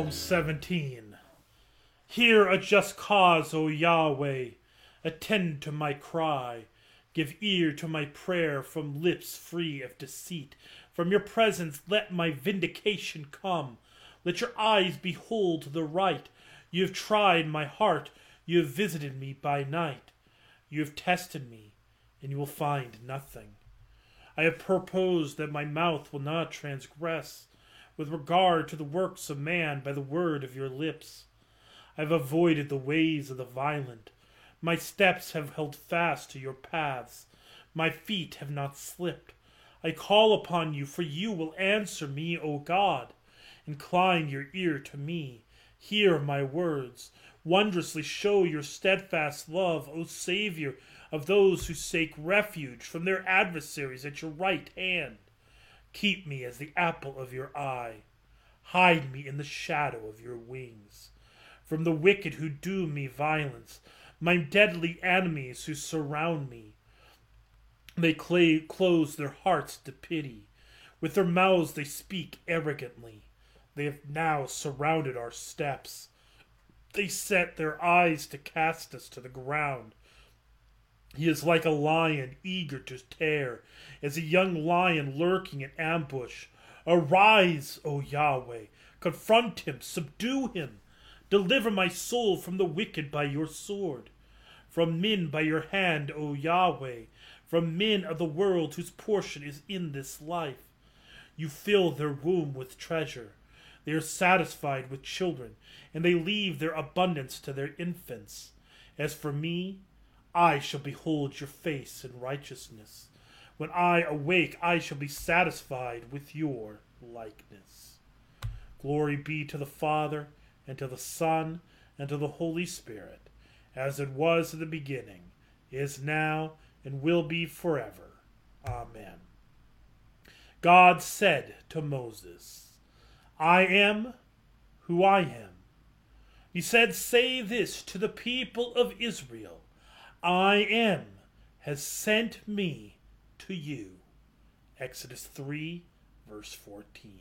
Psalm 17 Hear a just cause, O Yahweh. Attend to my cry. Give ear to my prayer from lips free of deceit. From your presence let my vindication come. Let your eyes behold the right. You have tried my heart. You have visited me by night. You have tested me, and you will find nothing. I have purposed that my mouth will not transgress with regard to the works of man by the word of your lips. I have avoided the ways of the violent. My steps have held fast to your paths. My feet have not slipped. I call upon you, for you will answer me, O God. Incline your ear to me. Hear my words. Wondrously show your steadfast love, O Savior of those who seek refuge from their adversaries at your right hand. Keep me as the apple of your eye. Hide me in the shadow of your wings. From the wicked who do me violence, my deadly enemies who surround me. They cl- close their hearts to pity. With their mouths they speak arrogantly. They have now surrounded our steps. They set their eyes to cast us to the ground. He is like a lion eager to tear, as a young lion lurking in ambush. Arise, O Yahweh, confront him, subdue him. Deliver my soul from the wicked by your sword, from men by your hand, O Yahweh, from men of the world whose portion is in this life. You fill their womb with treasure. They are satisfied with children, and they leave their abundance to their infants. As for me, I shall behold your face in righteousness. When I awake, I shall be satisfied with your likeness. Glory be to the Father, and to the Son, and to the Holy Spirit, as it was in the beginning, is now, and will be forever. Amen. God said to Moses, I am who I am. He said, Say this to the people of Israel I am has sent me to you. Exodus 3, verse 14.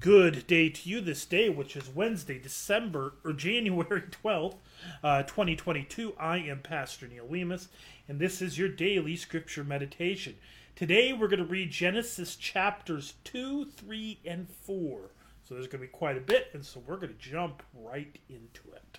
Good day to you this day, which is Wednesday, December or January 12th, uh, 2022. I am Pastor Neil Lemus, and this is your daily scripture meditation. Today we're going to read Genesis chapters 2, 3, and 4. So there's going to be quite a bit, and so we're going to jump right into it.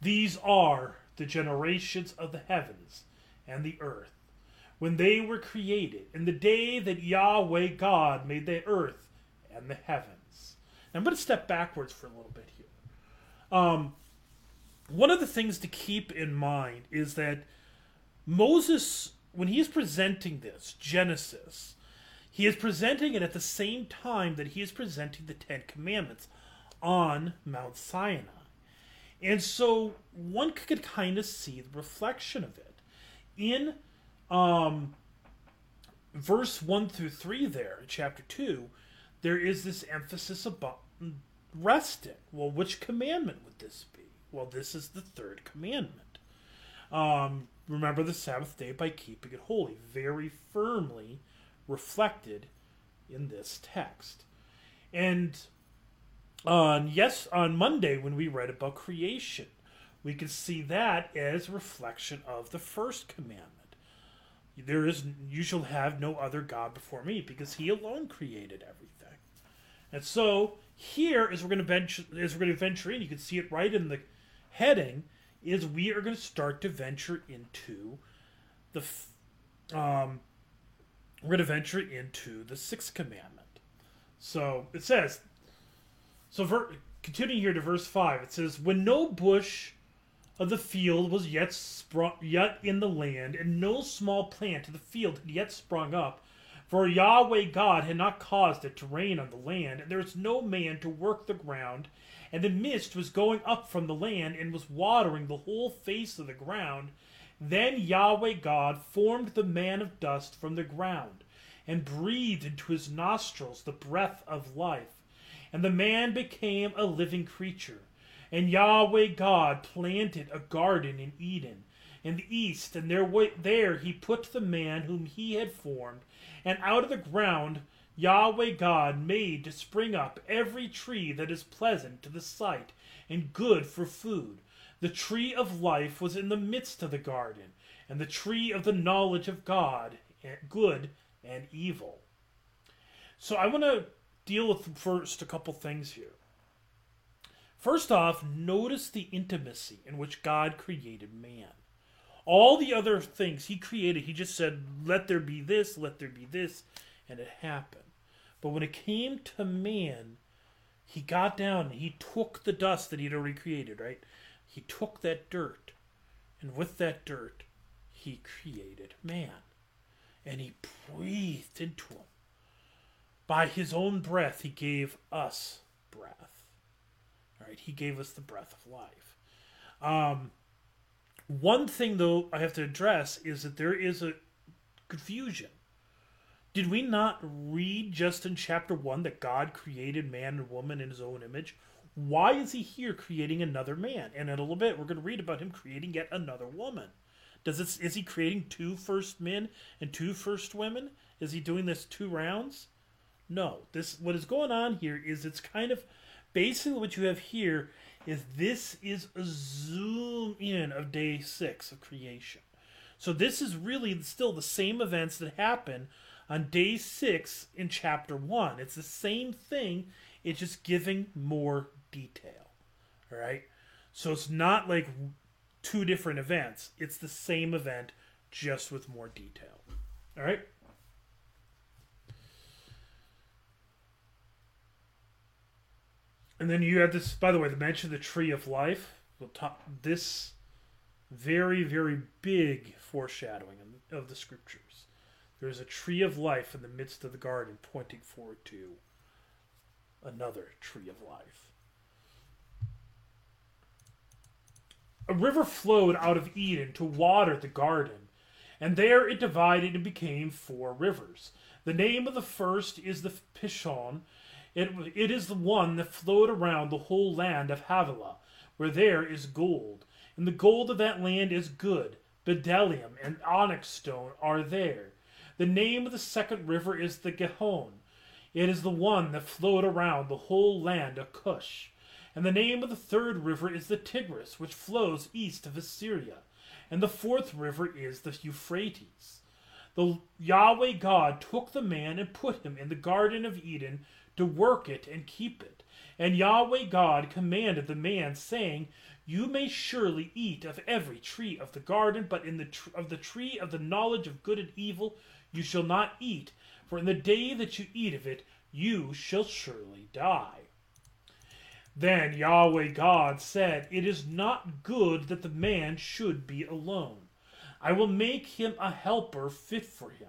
These are the generations of the heavens and the earth, when they were created, in the day that Yahweh God made the earth and the heavens. Now, I'm going to step backwards for a little bit here. Um, one of the things to keep in mind is that Moses, when he is presenting this, Genesis, he is presenting it at the same time that he is presenting the Ten Commandments on Mount Sinai. And so one could kind of see the reflection of it. In um, verse 1 through 3 there, chapter 2, there is this emphasis about resting. Well, which commandment would this be? Well, this is the third commandment. Um, remember the Sabbath day by keeping it holy. Very firmly reflected in this text. And on yes on Monday when we read about creation, we can see that as reflection of the first commandment. There is you shall have no other god before me because he alone created everything. And so here as we're going to venture as we're going to venture in, you can see it right in the heading is we are going to start to venture into the um we're going to venture into the sixth commandment. So it says so, ver- continuing here to verse 5, it says, When no bush of the field was yet sprung yet in the land, and no small plant of the field had yet sprung up, for Yahweh God had not caused it to rain on the land, and there was no man to work the ground, and the mist was going up from the land and was watering the whole face of the ground. Then Yahweh God formed the man of dust from the ground, and breathed into his nostrils the breath of life, and the man became a living creature. And Yahweh God planted a garden in Eden in the east, and there, there he put the man whom he had formed, and out of the ground Yahweh God made to spring up every tree that is pleasant to the sight and good for food. The tree of life was in the midst of the garden, and the tree of the knowledge of God, eh, good and evil. So I want to deal with first a couple things here. First off, notice the intimacy in which God created man. All the other things he created, he just said, let there be this, let there be this, and it happened. But when it came to man, he got down and he took the dust that he'd already created, right? He took that dirt, and with that dirt, he created man. And he breathed into him. By his own breath, he gave us breath. All right, He gave us the breath of life. Um, one thing, though, I have to address is that there is a confusion. Did we not read just in chapter 1 that God created man and woman in his own image? Why is he here creating another man? And in a little bit, we're going to read about him creating yet another woman. Does it, is he creating two first men and two first women? Is he doing this two rounds? No. This what is going on here is it's kind of basically what you have here is this is a zoom in of day six of creation. So this is really still the same events that happen on day six in chapter one. It's the same thing, it's just giving more detail. All right? So it's not like two different events, it's the same event, just with more detail. All right? And then you have this, by the way, the mention of the tree of life. This very, very big foreshadowing of the scriptures. There is a tree of life in the midst of the garden, pointing forward to another tree of life. A river flowed out of Eden to water the garden, and there it divided and became four rivers. The name of the first is the Pishon, it, it is the one that flowed around the whole land of Havilah, where there is gold. And the gold of that land is good. Bdellium and onyx stone are there. The name of the second river is the Gihon. It is the one that flowed around the whole land of Cush. And the name of the third river is the Tigris, which flows east of Assyria. And the fourth river is the Euphrates. The Yahweh God took the man and put him in the Garden of Eden to work it and keep it. And Yahweh God commanded the man, saying, You may surely eat of every tree of the garden, but in the tr- of the tree of the knowledge of good and evil you shall not eat, for in the day that you eat of it you shall surely die. Then Yahweh God said, It is not good that the man should be alone. I will make him a helper fit for him.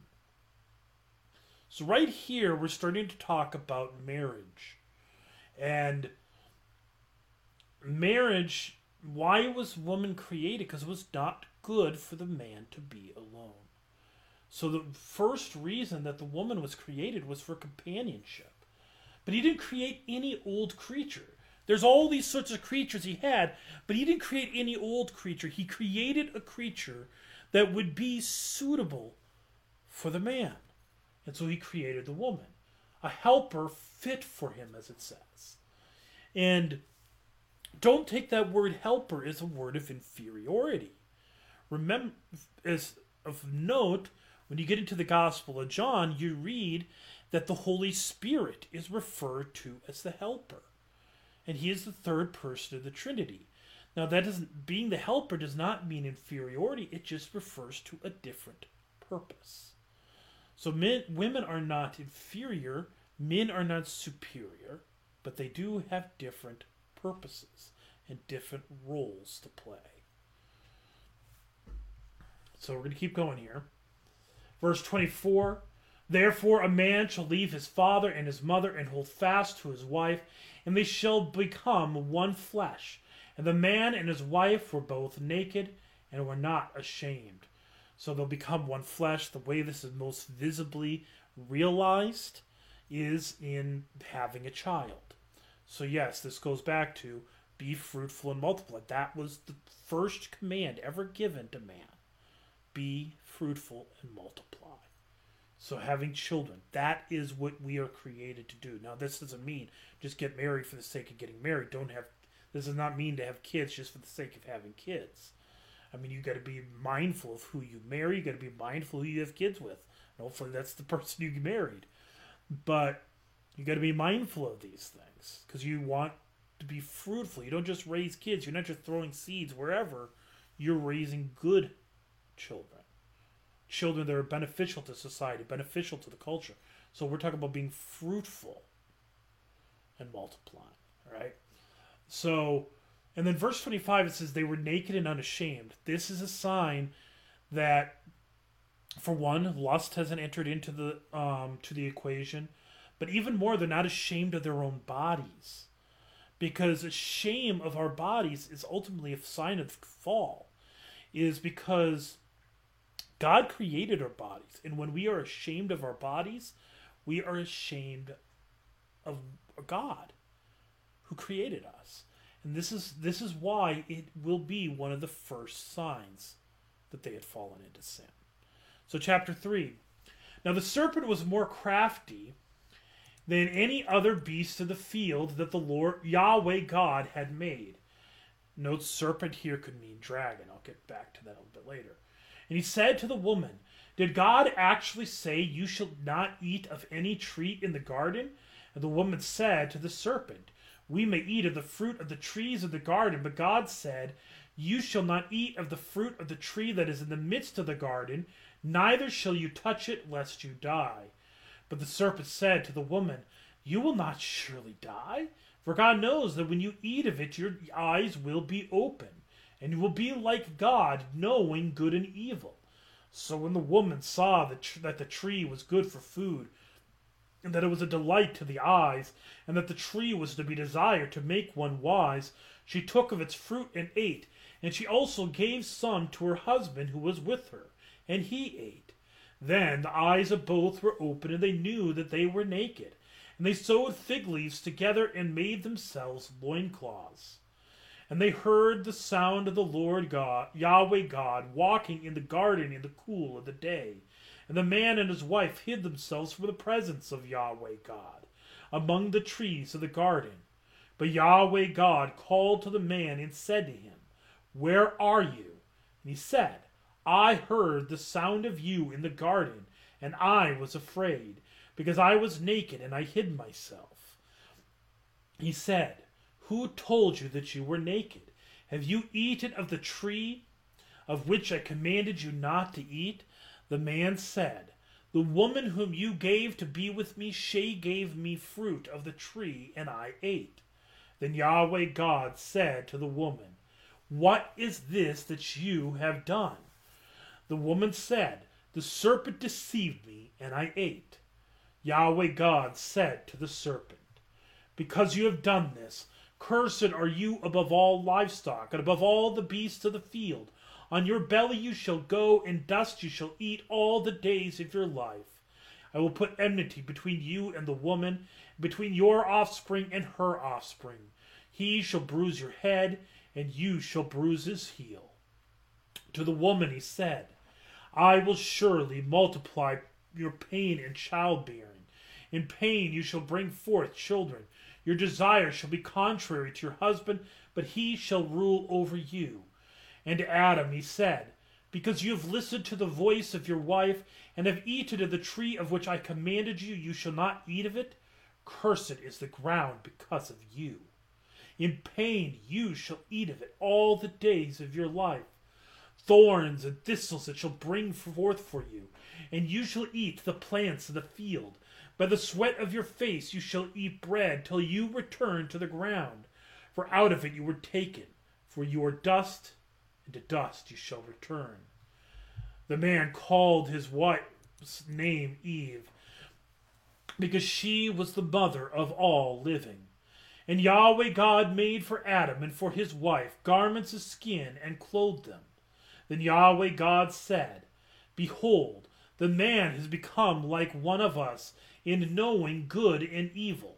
So, right here, we're starting to talk about marriage. And marriage, why was woman created? Because it was not good for the man to be alone. So the first reason that the woman was created was for companionship. But he didn't create any old creature. There's all these sorts of creatures he had, but he didn't create any old creature. He created a creature that would be suitable for the man. And so he created the woman, a helper fit for him, as it says. And don't take that word helper as a word of inferiority. Remember, as of note, when you get into the Gospel of John, you read that the Holy Spirit is referred to as the helper. And he is the third person of the Trinity. Now that doesn't being the helper does not mean inferiority, it just refers to a different purpose. So men women are not inferior, men are not superior, but they do have different purposes and different roles to play. So we're going to keep going here. Verse 24 Therefore, a man shall leave his father and his mother and hold fast to his wife, and they shall become one flesh. And the man and his wife were both naked and were not ashamed. So they'll become one flesh. The way this is most visibly realized is in having a child. So, yes, this goes back to be fruitful and multiply. That was the first command ever given to man be fruitful and multiply. So having children, that is what we are created to do. Now this doesn't mean just get married for the sake of getting married. Don't have this does not mean to have kids just for the sake of having kids. I mean you gotta be mindful of who you marry, you gotta be mindful who you have kids with. And hopefully that's the person you married. But you gotta be mindful of these things. Because you want to be fruitful. You don't just raise kids, you're not just throwing seeds wherever. You're raising good children children that are beneficial to society, beneficial to the culture. So we're talking about being fruitful and multiplying, right? So, and then verse 25 it says they were naked and unashamed. This is a sign that for one, lust hasn't entered into the um to the equation, but even more they're not ashamed of their own bodies. Because shame of our bodies is ultimately a sign of fall. Is because God created our bodies, and when we are ashamed of our bodies, we are ashamed of God who created us. And this is this is why it will be one of the first signs that they had fallen into sin. So chapter 3. Now the serpent was more crafty than any other beast of the field that the Lord Yahweh God had made. Note serpent here could mean dragon. I'll get back to that a little bit later. And he said to the woman, Did God actually say, You shall not eat of any tree in the garden? And the woman said to the serpent, We may eat of the fruit of the trees of the garden, but God said, You shall not eat of the fruit of the tree that is in the midst of the garden, neither shall you touch it, lest you die. But the serpent said to the woman, You will not surely die, for God knows that when you eat of it, your eyes will be open and you will be like God, knowing good and evil. So when the woman saw that, the tree was good for food, and that it was a delight to the eyes, and that the tree was to be desired to make one wise, she took of its fruit and ate. And she also gave some to her husband who was with her, and he ate. Then the eyes of both were open, and they knew that they were naked. And they sewed fig leaves together and made themselves loincloths. And they heard the sound of the Lord God, Yahweh God, walking in the garden in the cool of the day. And the man and his wife hid themselves from the presence of Yahweh God among the trees of the garden. But Yahweh God called to the man and said to him, Where are you? And he said, I heard the sound of you in the garden, and I was afraid, because I was naked and I hid myself. He said, who told you that you were naked? Have you eaten of the tree of which I commanded you not to eat? The man said, The woman whom you gave to be with me, she gave me fruit of the tree, and I ate. Then Yahweh God said to the woman, What is this that you have done? The woman said, The serpent deceived me, and I ate. Yahweh God said to the serpent, Because you have done this, Cursed are you above all livestock, and above all the beasts of the field. On your belly you shall go, and dust you shall eat all the days of your life. I will put enmity between you and the woman, between your offspring and her offspring. He shall bruise your head, and you shall bruise his heel. To the woman he said, I will surely multiply your pain in childbearing. In pain you shall bring forth children. Your desire shall be contrary to your husband, but he shall rule over you. And to Adam he said, Because you have listened to the voice of your wife, and have eaten of the tree of which I commanded you, you shall not eat of it. Cursed is the ground because of you. In pain you shall eat of it all the days of your life. Thorns and thistles it shall bring forth for you, and you shall eat the plants of the field. By the sweat of your face you shall eat bread till you return to the ground, for out of it you were taken, for you are dust to dust you shall return. The man called his wife's name Eve, because she was the mother of all living. And Yahweh God made for Adam and for his wife garments of skin and clothed them. Then Yahweh God said, Behold, the man has become like one of us in knowing good and evil.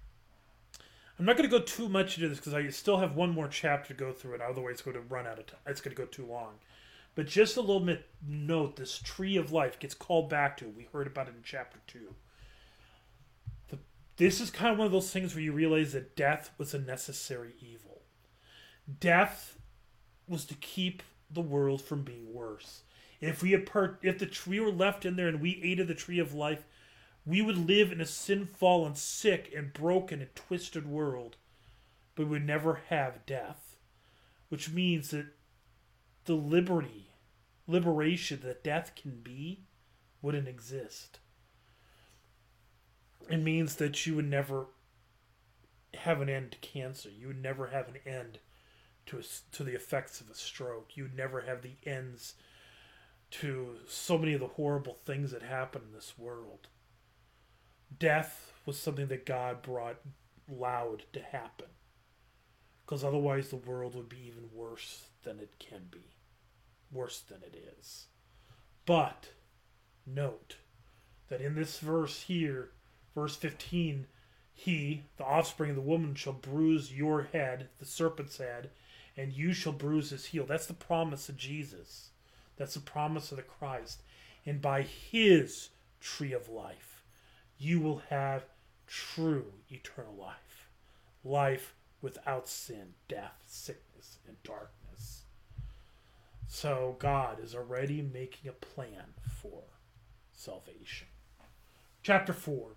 I'm not going to go too much into this because I still have one more chapter to go through, and otherwise it's going to run out of time. It's going to go too long. But just a little bit note: this tree of life gets called back to. We heard about it in chapter two. The, this is kind of one of those things where you realize that death was a necessary evil. Death was to keep the world from being worse. If we had per- if the tree were left in there and we ate of the tree of life, we would live in a sin fallen, sick and broken and twisted world, but we would never have death, which means that the liberty, liberation that death can be, wouldn't exist. It means that you would never have an end to cancer. You would never have an end to a, to the effects of a stroke. You would never have the ends to so many of the horrible things that happen in this world death was something that God brought loud to happen. Because otherwise, the world would be even worse than it can be. Worse than it is. But note that in this verse here, verse 15, he, the offspring of the woman, shall bruise your head, the serpent's head, and you shall bruise his heel. That's the promise of Jesus. That's the promise of the Christ. And by his tree of life you will have true eternal life. Life without sin, death, sickness, and darkness. So God is already making a plan for salvation. Chapter 4.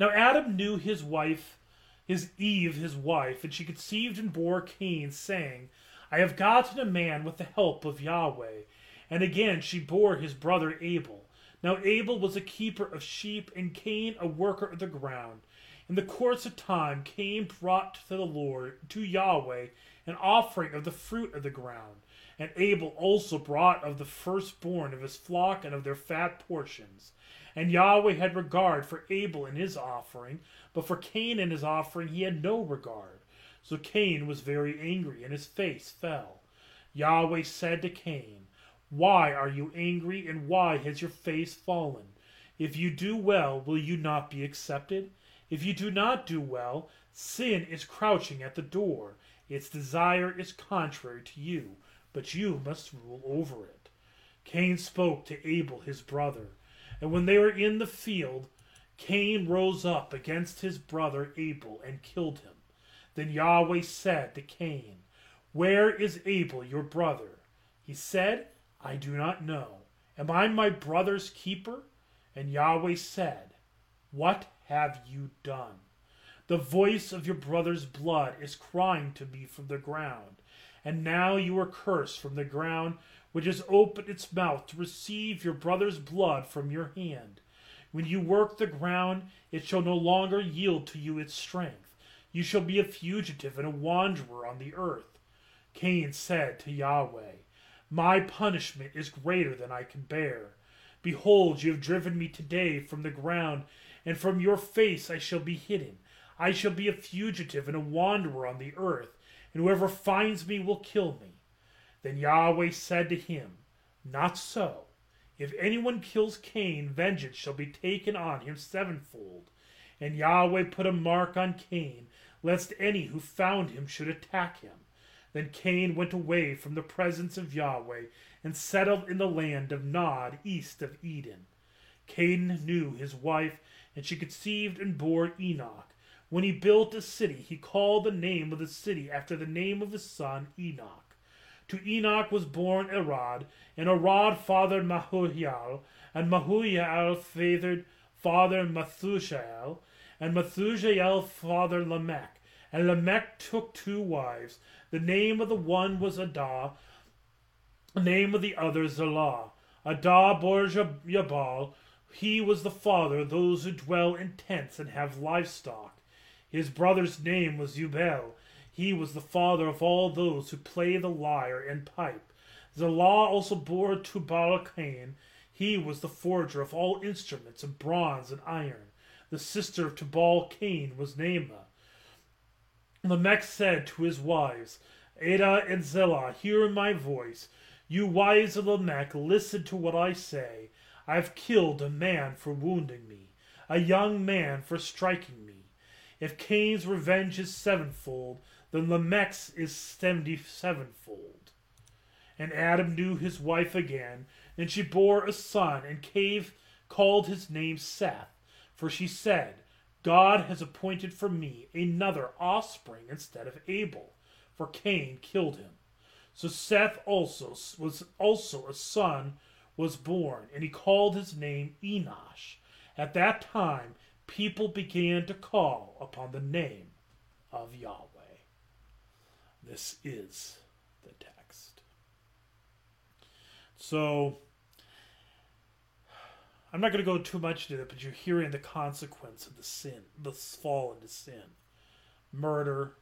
Now Adam knew his wife, his Eve, his wife, and she conceived and bore Cain, saying, I have gotten a man with the help of Yahweh. And again she bore his brother Abel. Now Abel was a keeper of sheep, and Cain a worker of the ground. In the course of time, Cain brought to the Lord, to Yahweh, an offering of the fruit of the ground. And Abel also brought of the firstborn of his flock and of their fat portions. And Yahweh had regard for Abel and his offering, but for Cain and his offering he had no regard. So Cain was very angry, and his face fell. Yahweh said to Cain, why are you angry, and why has your face fallen? If you do well, will you not be accepted? If you do not do well, sin is crouching at the door. Its desire is contrary to you, but you must rule over it. Cain spoke to Abel his brother, and when they were in the field, Cain rose up against his brother Abel and killed him. Then Yahweh said to Cain, Where is Abel your brother? He said, I do not know. Am I my brother's keeper? And Yahweh said, What have you done? The voice of your brother's blood is crying to me from the ground. And now you are cursed from the ground which has opened its mouth to receive your brother's blood from your hand. When you work the ground, it shall no longer yield to you its strength. You shall be a fugitive and a wanderer on the earth. Cain said to Yahweh, My punishment is greater than I can bear. Behold, you have driven me today from the ground, and from your face I shall be hidden. I shall be a fugitive and a wanderer on the earth, and whoever finds me will kill me. Then Yahweh said to him, Not so. If anyone kills Cain, vengeance shall be taken on him sevenfold. And Yahweh put a mark on Cain, lest any who found him should attack him. Then Cain went away from the presence of Yahweh and settled in the land of Nod, east of Eden. Cain knew his wife, and she conceived and bore Enoch. When he built a city, he called the name of the city after the name of his son Enoch. To Enoch was born Arad, and Arad fathered Mehujael, and Mehujael fathered father Methuselah, and Methuselah fathered Lamech. And Lamech took two wives. The name of the one was Adah, the name of the other Zillah. Adah bore Jabal. He was the father of those who dwell in tents and have livestock. His brother's name was Jubal, he was the father of all those who play the lyre and pipe. Zillah also bore Tubal Cain. He was the forger of all instruments of bronze and iron. The sister of Tubal Cain was Naamah. Lamech said to his wives, Adah and Zillah, hear my voice. You wives of Lamech, listen to what I say. I have killed a man for wounding me, a young man for striking me. If Cain's revenge is sevenfold, then Lamech's is seventy sevenfold. And Adam knew his wife again, and she bore a son, and Cave called his name Seth, for she said, God has appointed for me another offspring instead of Abel, for Cain killed him. So Seth also was also a son was born, and he called his name Enosh. At that time, people began to call upon the name of Yahweh. This is the text. So, I'm not going to go too much into it, but you're hearing the consequence of the sin, the fall into sin. Murder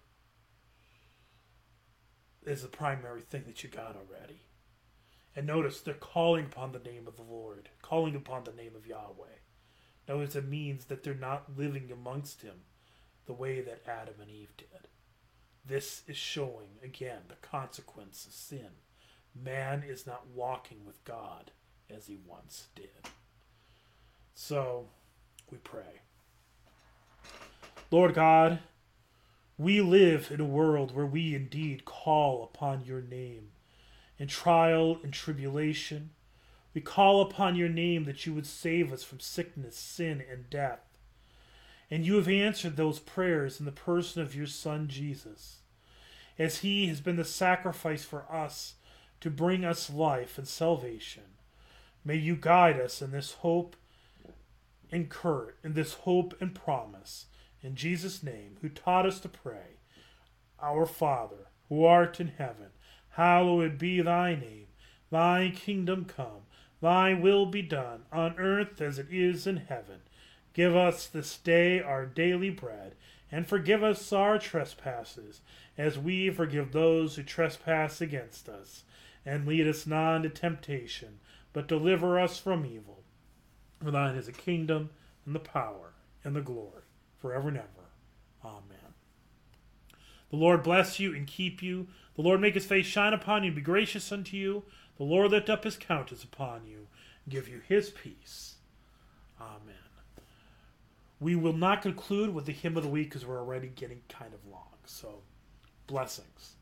is the primary thing that you got already. And notice they're calling upon the name of the Lord, calling upon the name of Yahweh. Notice it means that they're not living amongst Him the way that Adam and Eve did. This is showing, again, the consequence of sin. Man is not walking with God as he once did. So, we pray. Lord God, we live in a world where we indeed call upon your name. In trial and tribulation, we call upon your name that you would save us from sickness, sin, and death. And you have answered those prayers in the person of your Son, Jesus, as he has been the sacrifice for us to bring us life and salvation. May you guide us in this hope and courage, in this hope and promise. In Jesus' name, who taught us to pray, Our Father, who art in heaven, hallowed be thy name. Thy kingdom come, thy will be done, on earth as it is in heaven. Give us this day our daily bread, and forgive us our trespasses, as we forgive those who trespass against us. And lead us not into temptation, but deliver us from evil. For thine is the kingdom, and the power, and the glory, forever and ever. Amen. The Lord bless you and keep you. The Lord make his face shine upon you and be gracious unto you. The Lord lift up his countenance upon you and give you his peace. Amen. We will not conclude with the hymn of the week because we're already getting kind of long. So, blessings.